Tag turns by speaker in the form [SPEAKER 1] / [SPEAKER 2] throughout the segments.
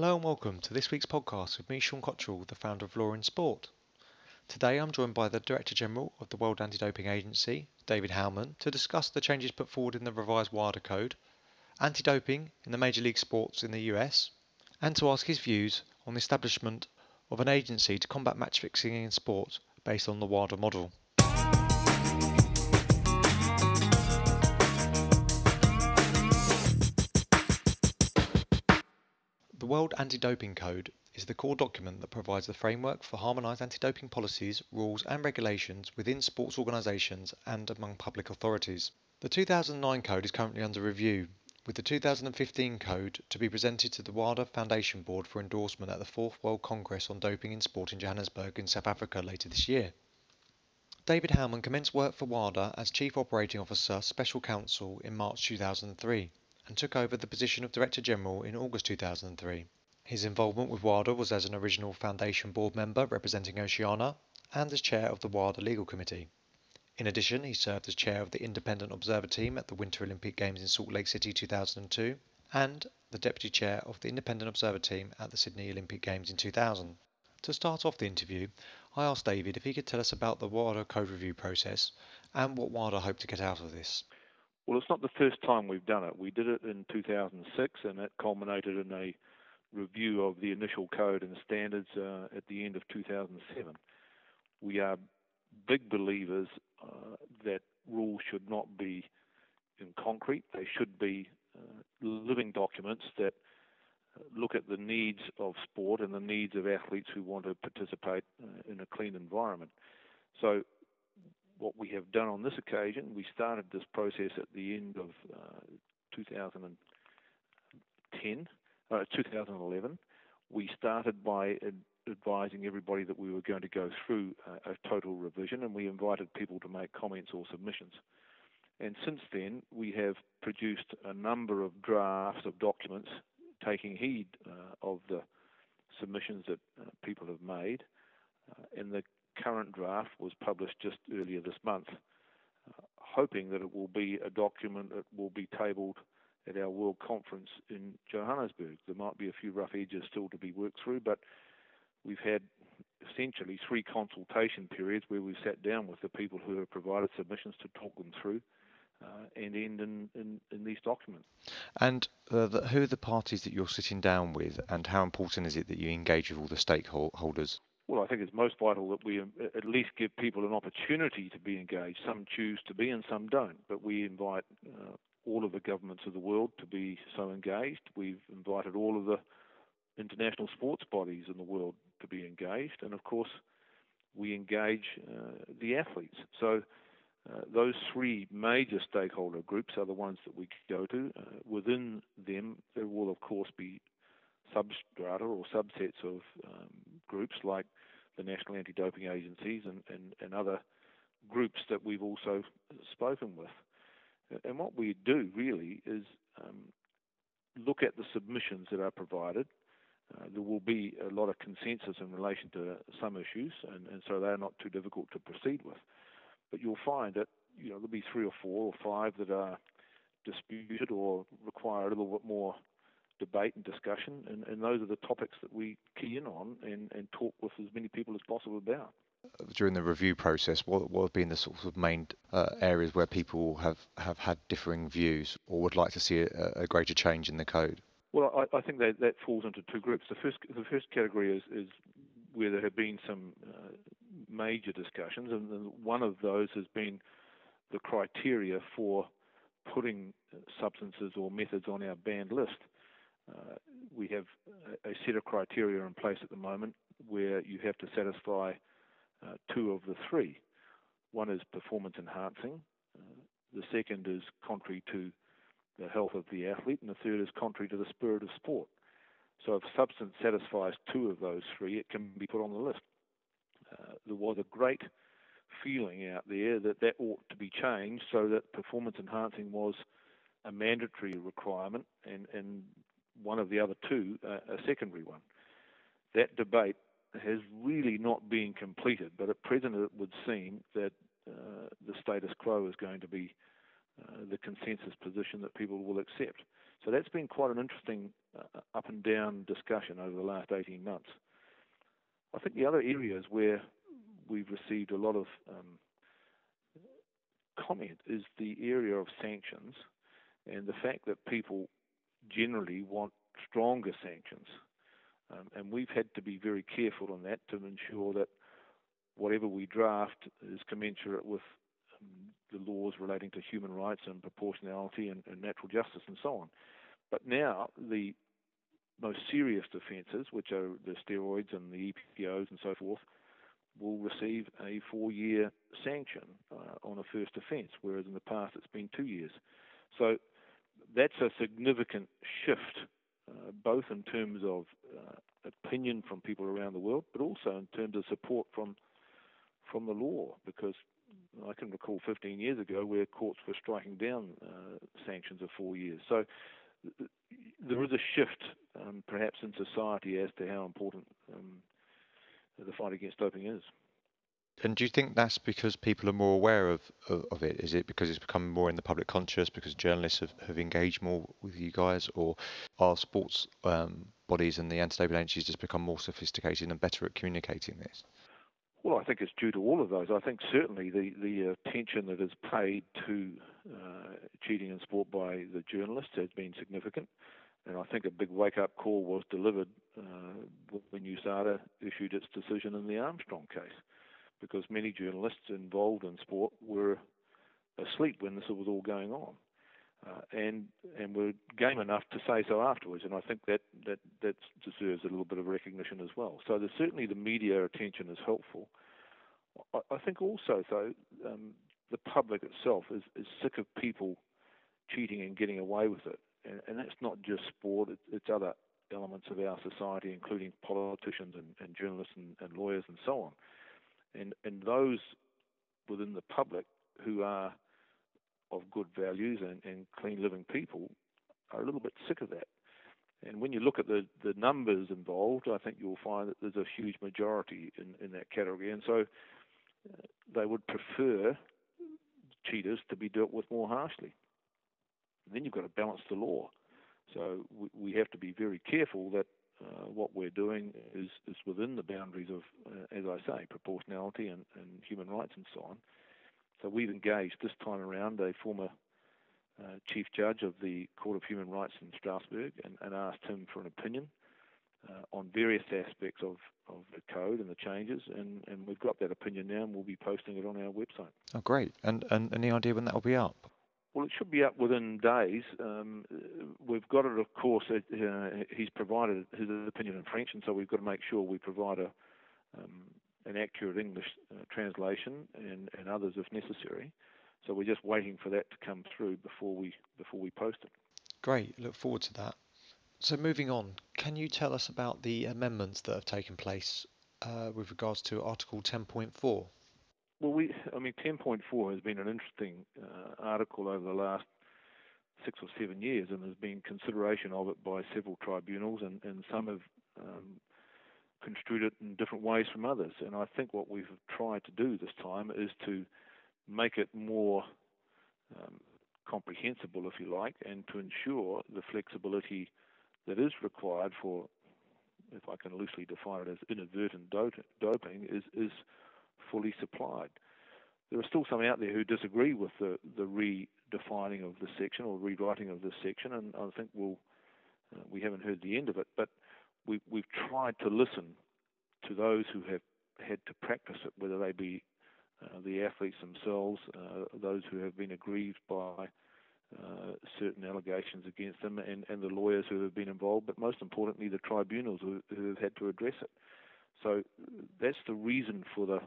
[SPEAKER 1] Hello and welcome to this week's podcast with me, Sean Cottrell, the founder of Law in Sport. Today I'm joined by the Director General of the World Anti Doping Agency, David Howman, to discuss the changes put forward in the revised WADA Code, anti doping in the major league sports in the US, and to ask his views on the establishment of an agency to combat match fixing in sport based on the WADA model. World Anti-Doping Code is the core document that provides the framework for harmonised anti-doping policies, rules and regulations within sports organisations and among public authorities. The 2009 code is currently under review, with the 2015 code to be presented to the WADA Foundation Board for endorsement at the 4th World Congress on Doping in Sport in Johannesburg in South Africa later this year. David Howman commenced work for WADA as Chief Operating Officer Special Counsel in March 2003 and took over the position of Director General in August 2003. His involvement with WADA was as an original Foundation board member representing Oceania and as chair of the WADA Legal Committee. In addition, he served as chair of the Independent Observer Team at the Winter Olympic Games in Salt Lake City 2002 and the deputy chair of the Independent Observer Team at the Sydney Olympic Games in 2000. To start off the interview, I asked David if he could tell us about the WADA code review process and what WADA hoped to get out of this.
[SPEAKER 2] Well, it's not the first time we've done it. We did it in 2006, and it culminated in a review of the initial code and standards uh, at the end of 2007. We are big believers uh, that rules should not be in concrete. They should be uh, living documents that uh, look at the needs of sport and the needs of athletes who want to participate uh, in a clean environment. So what we have done on this occasion, we started this process at the end of uh, 2010, uh, 2011. We started by ad- advising everybody that we were going to go through a, a total revision, and we invited people to make comments or submissions. And since then, we have produced a number of drafts of documents taking heed uh, of the submissions that uh, people have made. Uh, and the current draft was published just earlier this month, uh, hoping that it will be a document that will be tabled at our World Conference in Johannesburg. There might be a few rough edges still to be worked through, but we've had essentially three consultation periods where we've sat down with the people who have provided submissions to talk them through. Uh, and end in, in, in, these documents.
[SPEAKER 1] And uh, the, who are the parties that you're sitting down with, and how important is it that you engage with all the stakeholders?
[SPEAKER 2] Well, I think it's most vital that we um, at least give people an opportunity to be engaged. Some choose to be and some don't, but we invite uh, all of the governments of the world to be so engaged. We've invited all of the international sports bodies in the world to be engaged, and of course, we engage uh, the athletes. So, uh, those three major stakeholder groups are the ones that we go to. Uh, within them, there will, of course, be substrata or subsets of um, groups like the national anti-doping agencies and, and, and other groups that we've also spoken with. And what we do really is um, look at the submissions that are provided. Uh, there will be a lot of consensus in relation to some issues, and, and so they're not too difficult to proceed with. But you'll find that you know there'll be three or four or five that are disputed or require a little bit more debate and discussion, and, and those are the topics that we key in on and, and talk with as many people as possible about.
[SPEAKER 1] During the review process, what, what have been the sort of main uh, areas where people have, have had differing views or would like to see a, a greater change in the code?
[SPEAKER 2] Well, I, I, think that, that falls into two groups. The first, the first category is, is where there have been some uh, major discussions, and one of those has been the criteria for putting substances or methods on our banned list. Uh, we have a, set of criteria in place at the moment where you have to satisfy uh, two of the three. One is performance enhancing, uh, the second is contrary to the health of the athlete, and the third is contrary to the spirit of sport. So if substance satisfies two of those three, it can be put on the list. Uh, there was a great feeling out there that that ought to be changed so that performance enhancing was a mandatory requirement and, and one of the other two uh, a secondary one. That debate has really not been completed, but at present it would seem that uh, the status quo is going to be uh, the consensus position that people will accept. So that's been quite an interesting uh, up and down discussion over the last 18 months. I think the other areas where we've received a lot of um, comment is the area of sanctions and the fact that people generally want stronger sanctions. Um, and we've had to be very careful on that to ensure that whatever we draft is commensurate with um, the laws relating to human rights and proportionality and, and natural justice and so on. But now the most serious offences, which are the steroids and the EPOs and so forth, will receive a four-year sanction uh, on a first offence, whereas in the past it's been two years. So that's a significant shift, uh, both in terms of uh, opinion from people around the world, but also in terms of support from from the law, because I can recall 15 years ago where courts were striking down uh, sanctions of four years. So there is a shift, um, perhaps, in society as to how important um, the fight against doping is.
[SPEAKER 1] And do you think that's because people are more aware of, of, of, it? Is it because it's become more in the public conscious because journalists have, have engaged more with you guys, or are sports um, bodies and the anti-doping agencies just become more sophisticated and better at communicating this?
[SPEAKER 2] Well, I think it's due to all of those. I think certainly the the attention that is paid to uh, cheating in sport by the journalists has been significant. And I think a big wake-up call was delivered uh, when USADA issued its decision in the Armstrong case, because many journalists involved in sport were asleep when this was all going on, uh, and and were game enough to say so afterwards. And I think that that that deserves a little bit of recognition as well. So there's certainly the media attention is helpful. I, I think also though um, the public itself is, is sick of people cheating and getting away with it and, and that's not just sport; it's, it's other elements of our society, including politicians and, and journalists and, and, lawyers and so on. And and those within the public who are of good values and, and clean living people are a little bit sick of that. And when you look at the, the numbers involved, I think you'll find that there's a huge majority in, in that category. And so uh, they would prefer cheaters to be dealt with more harshly. And then you've got to balance the law. So we, we have to be very careful that uh, what we're doing is, is within the boundaries of, uh, as I say, proportionality and, and human rights and so on. So we've engaged this time around a former uh, chief judge of the Court of Human Rights in Strasbourg and, and asked him for an opinion uh, on various aspects of, of the code and the changes. And, and we've got that opinion now and we'll be posting it on our website.
[SPEAKER 1] Oh, great. And, and any idea when that will be up?
[SPEAKER 2] Well, it should be up within days. Um, we've got it, of course. Uh, he's provided his opinion in French, and so we've got to make sure we provide a, um, an accurate English uh, translation and, and others if necessary. So we're just waiting for that to come through before we before we post it.
[SPEAKER 1] Great. Look forward to that. So moving on, can you tell us about the amendments that have taken place uh, with regards to Article 10.4?
[SPEAKER 2] Well, we, I mean, 10.4 has been an interesting uh, article over the last six or seven years, and there's been consideration of it by several tribunals, and, and some have um, construed it in different ways from others. And I think what we've tried to do this time is to make it more um, comprehensible, if you like, and to ensure the flexibility that is required for, if I can loosely define it as inadvertent doping, is is fully supplied. There are still some out there who disagree with the, the redefining of the section or rewriting of this section, and I think we'll, uh, we haven't heard the end of it. But we, we've tried to listen to those who have had to practice it, whether they be uh, the athletes themselves, uh, those who have been aggrieved by uh, certain allegations against them, and, and the lawyers who have been involved, but most importantly, the tribunals who, who have had to address it. So that's the reason for the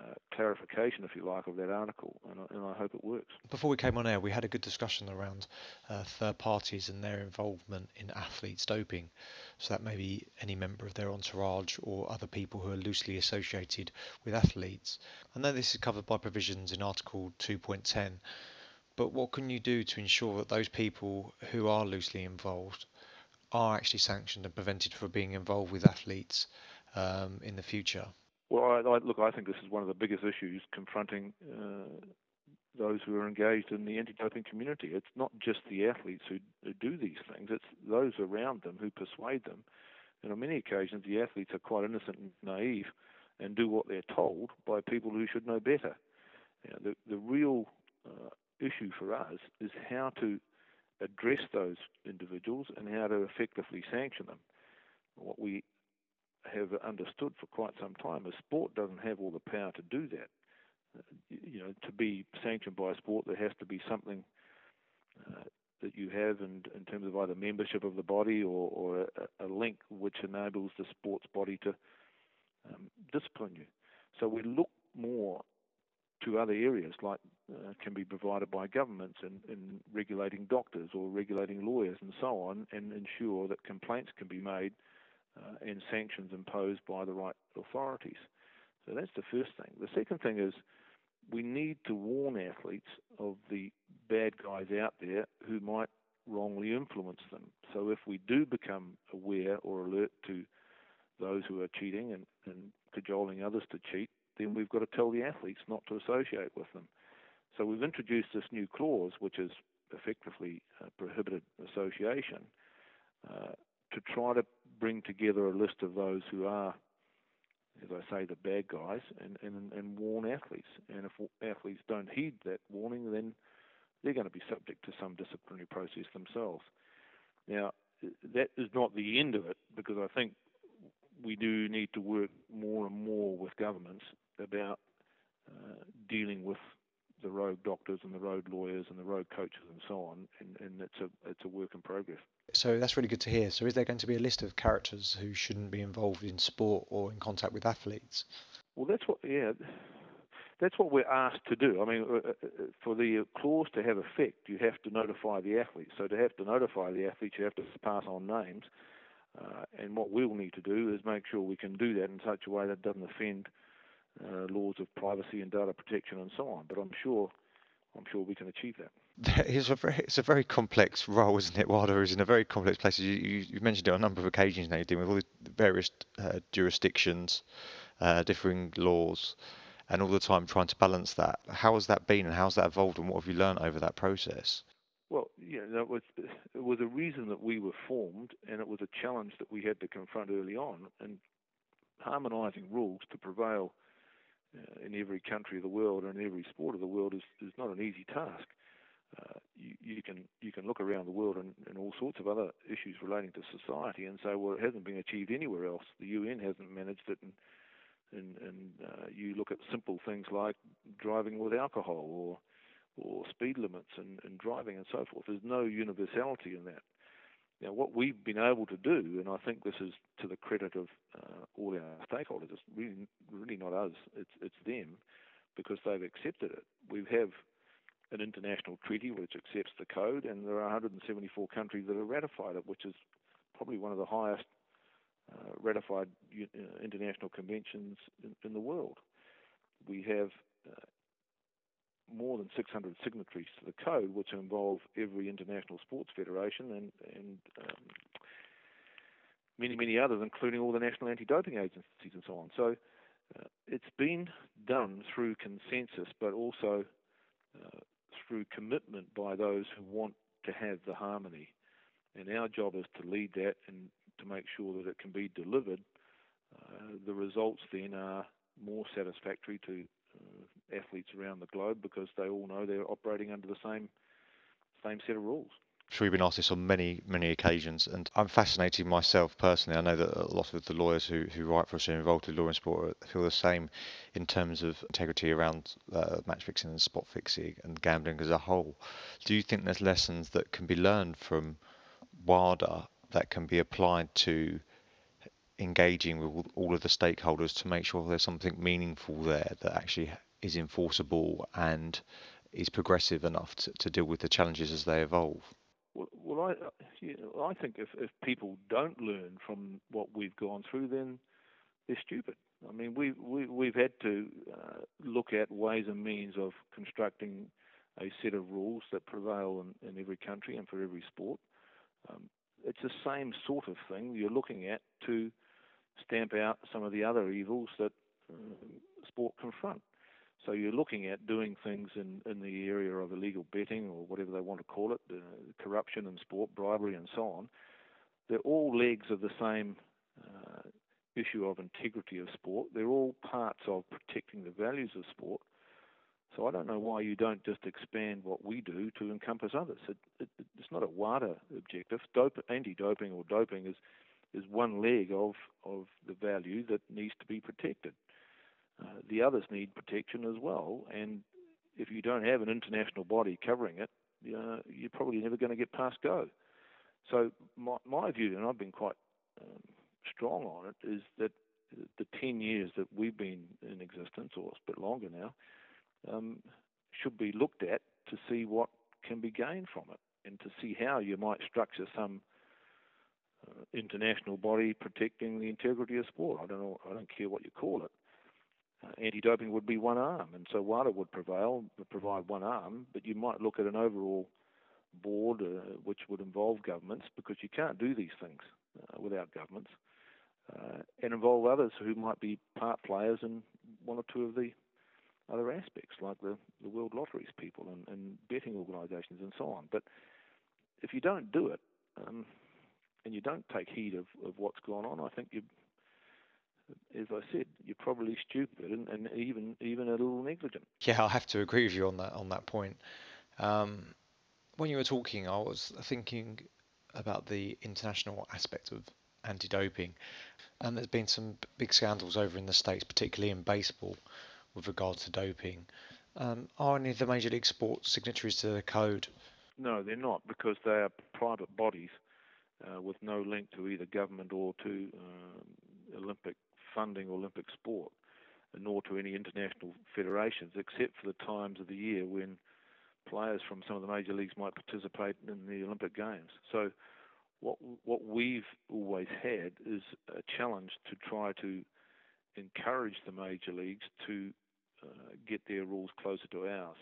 [SPEAKER 2] uh, clarification, if you like, of that article, and, and, I hope it works.
[SPEAKER 1] Before we came on air, we had a good discussion around uh, third parties and their involvement in athletes doping. So that may be any member of their entourage or other people who are loosely associated with athletes. I know this is covered by provisions in Article 2.10, but what can you do to ensure that those people who are loosely involved are actually sanctioned and prevented from being involved with athletes um, in the future?
[SPEAKER 2] Well, I, I, look, I think this is one of the biggest issues confronting uh, those who are engaged in the anti-doping community. It's not just the athletes who, do these things; it's those around them who persuade them. And on many occasions, the athletes are quite innocent and naive, and do what they're told by people who should know better. You know, the the real uh, issue for us is how to address those individuals and how to effectively sanction them. What we have understood for quite some time is sport doesn't have all the power to do that. You know, to be sanctioned by a sport, there has to be something uh, that you have in, in terms of either membership of the body or, or a, a link which enables the sports body to um, discipline you. So we look more to other areas like uh, can be provided by governments in, in regulating doctors or regulating lawyers and so on, and ensure that complaints can be made uh, and sanctions imposed by the right authorities. So that's the first thing. The second thing is we need to warn athletes of the bad guys out there who might wrongly influence them. So if we do become aware or alert to those who are cheating and, and cajoling others to cheat, then we've got to tell the athletes not to associate with them. So we've introduced this new clause, which is effectively prohibited association, uh, to try to bring together a list of those who are, as I say, the bad guys, and, and, and warn athletes. And if athletes don't heed that warning, then they're going to be subject to some disciplinary process themselves. Now, that is not the end of it, because I think we do need to work more and more with governments about uh, dealing with the road doctors and the road lawyers and the road coaches and so on, and, and it's a it's a work in progress.
[SPEAKER 1] So that's really good to hear. So is there going to be a list of characters who shouldn't be involved in sport or in contact with athletes?
[SPEAKER 2] Well, that's what yeah, that's what we're asked to do. I mean, uh, uh, for the clause to have effect, you have to notify the athletes. So to have to notify the athletes, you have to pass on names. Uh, and what we'll need to do is make sure we can do that in such a way that doesn't offend uh, laws of privacy and data protection and so on. But I'm sure, I'm sure we can achieve that.
[SPEAKER 1] It's a very, it's a very complex role, isn't it? WADA is in a very complex place. You, you, you mentioned it on a number of occasions now. You're dealing with all the various uh, jurisdictions, uh, differing laws, and all the time trying to balance that. How has that been, and how's that evolved, and what have you learned over that process?
[SPEAKER 2] Well, yeah, that was it was a reason that we were formed, and it was a challenge that we had to confront early on. And harmonising rules to prevail in every country of the world and in every sport of the world is, is not an easy task. Uh, you, you, can you can look around the world and, and all sorts of other issues relating to society and say, well, it hasn't been achieved anywhere else. The UN hasn't managed it, and and, and uh, you look at simple things like driving with alcohol or or speed limits and, and driving and so forth. There's no universality in that. Now, what we've been able to do, and I think this is to the credit of uh, all our stakeholders, it's really, really not us, it's, it's them, because they've accepted it. We have an international treaty which accepts the code, and there are 174 countries that have ratified it, which is probably one of the highest uh, ratified uh, international conventions in, in, the world. We have uh, more than 600 signatories to the code, which involve every international sports federation and, and um, many, many others, including all the national anti-doping agencies and so on. So uh, it's been done through consensus, but also uh, through commitment by those who want to have the harmony. And our job is to lead that and to make sure that it can be delivered. Uh, the results then are more satisfactory to athletes around the globe because they all know they're operating under the same same set of rules.
[SPEAKER 1] Sure, we've been asked this on many, many occasions, and I'm fascinated myself personally. I know that a lot of the lawyers who, who write for us and are involved with law and sport feel the same in terms of integrity around uh, match fixing and spot fixing and gambling as a whole. Do you think there's lessons that can be learned from WADA that can be applied to engaging with all of the stakeholders to make sure there's something meaningful there that actually is enforceable and is progressive enough to, to deal with the challenges as they evolve?
[SPEAKER 2] Well, well I, you know, I think if, if people don't learn from what we've gone through, then they're stupid. I mean, we, we, we've had to uh, look at ways and means of constructing a set of rules that prevail in, in every country and for every sport. Um, it's the same sort of thing you're looking at to stamp out some of the other evils that uh, sport confront. So you're looking at doing things in, in the area of illegal betting or whatever they want to call it, uh, corruption in sport, bribery, and so on. They're all legs of the same uh, issue of integrity of sport. They're all parts of protecting the values of sport. So I don't know why you don't just expand what we do to encompass others. It, it, it's not a WADA objective. Dope, anti-doping or doping is is one leg of of the value that needs to be protected. Uh, the others need protection as well, and if you don't have an international body covering it, uh, you're probably never going to get past go. So my, my view, and I've been quite um, strong on it, is that the 10 years that we've been in existence, or it's a bit longer now, um, should be looked at to see what can be gained from it and to see how you might structure some uh, international body protecting the integrity of sport. I don't know. I don't care what you call it. Uh, anti-doping would be one arm, and so WADA would prevail, would provide one arm. But you might look at an overall board uh, which would involve governments because you can't do these things uh, without governments, uh, and involve others who might be part players in one or two of the other aspects, like the, the World Lotteries people and, and betting organisations and so on. But if you don't do it, um, and you don't take heed of, of what's going on, I think you, as I said, you're probably stupid and, and even even a little negligent.
[SPEAKER 1] Yeah, I have to agree with you on that on that point. Um, when you were talking, I was thinking about the international aspect of anti-doping, and there's been some big scandals over in the states, particularly in baseball, with regard to doping. Um, are any of the major league sports signatories to the code?
[SPEAKER 2] No, they're not because they are private bodies uh, with no link to either government or to uh, Olympic funding or Olympic sport, nor to any international federations, except for the times of the year when players from some of the major leagues might participate in the Olympic Games. So, what what we've always had is a challenge to try to encourage the major leagues to uh, get their rules closer to ours.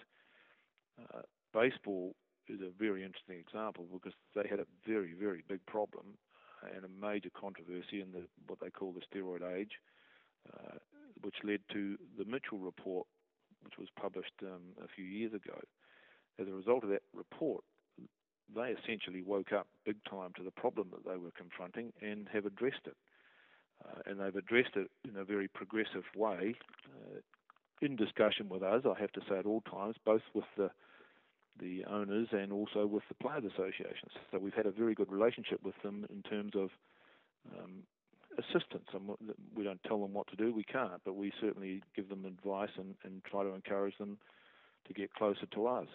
[SPEAKER 2] Uh, baseball is a very interesting example because they had a very, very big problem and a major controversy in the what they call the steroid age, uh, which led to the Mitchell report, which was published um, a few years ago. As a result of that report, they essentially woke up big time to the problem that they were confronting and have addressed it. Uh, and they've addressed it in a very progressive way, uh, in discussion with us. I have to say at all times, both with the the owners and also with the players' associations. So we've had a very good relationship with them in terms of um, assistance. And we don't tell them what to do, we can't, but we certainly give them advice and, and try to encourage them to get closer to us.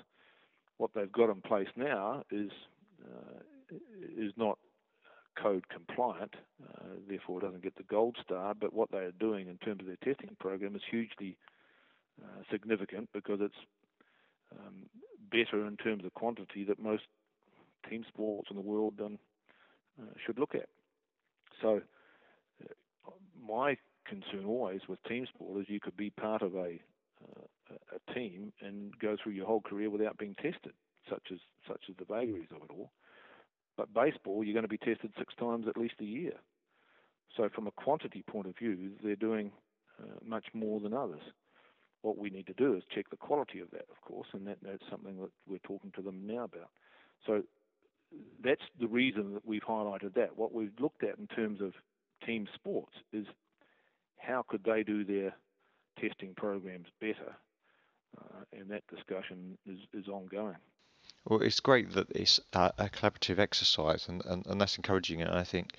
[SPEAKER 2] What they've got in place now is uh, is not code compliant, uh, therefore doesn't get the gold star. But what they are doing in terms of their testing program is hugely uh, significant because it's um, better in terms of quantity that most team sports in the world um, uh, should look at. So, uh, my concern always with team sport is you could be part of a uh, a team and go through your whole career without being tested, such as such as the vagaries of it all. But baseball, you're going to be tested six times at least a year. So, from a quantity point of view, they're doing uh, much more than others. What we need to do is check the quality of that, of course, and that, that's something that we're talking to them now about. So that's the reason that we've highlighted that. What we've looked at in terms of team sports is how could they do their testing programs better, uh, and that discussion is, is ongoing.
[SPEAKER 1] Well, it's great that it's a, collaborative exercise, and, and, and that's encouraging. And I think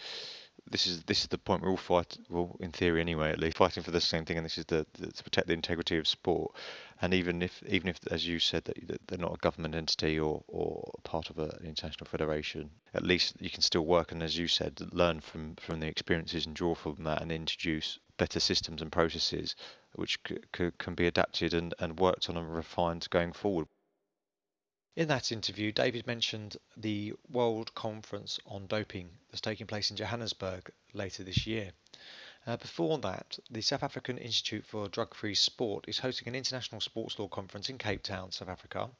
[SPEAKER 1] this is this is the point we're all fighting. Well, in theory, anyway, at least fighting for the same thing, and this is the, the, to protect the integrity of sport. And even if even if, as you said, that they're not a government entity or or part of an international federation, at least you can still work and, as you said, learn from from the experiences and draw from that, and introduce better systems and processes which c- c- can be adapted and, and worked on and refined going forward. In that interview, David mentioned the World Conference on Doping that's taking place in Johannesburg later this year. Uh, before that, the South African Institute for Drug Free Sport is hosting an international sports law conference in Cape Town, South Africa.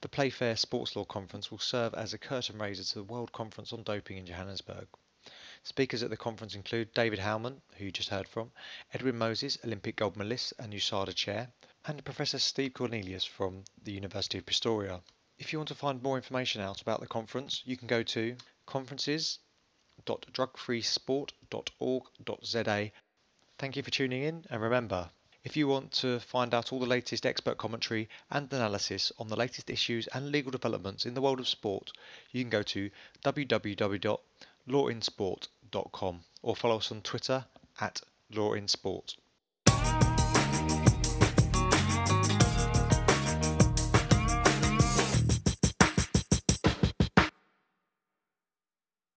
[SPEAKER 1] The Playfair Sports Law Conference will serve as a curtain raiser to the World Conference on Doping in Johannesburg. Speakers at the conference include David Howman, who you just heard from, Edwin Moses, Olympic gold medalist and USADA chair, and Professor Steve Cornelius from the University of Pretoria. If you want to find more information out about the conference, you can go to conferences.drugfreesport.org.za. Thank you for tuning in, and remember, if you want to find out all the latest expert commentary and analysis on the latest issues and legal developments in the world of sport, you can go to www.lawinsport.com or follow us on Twitter at lawinsport.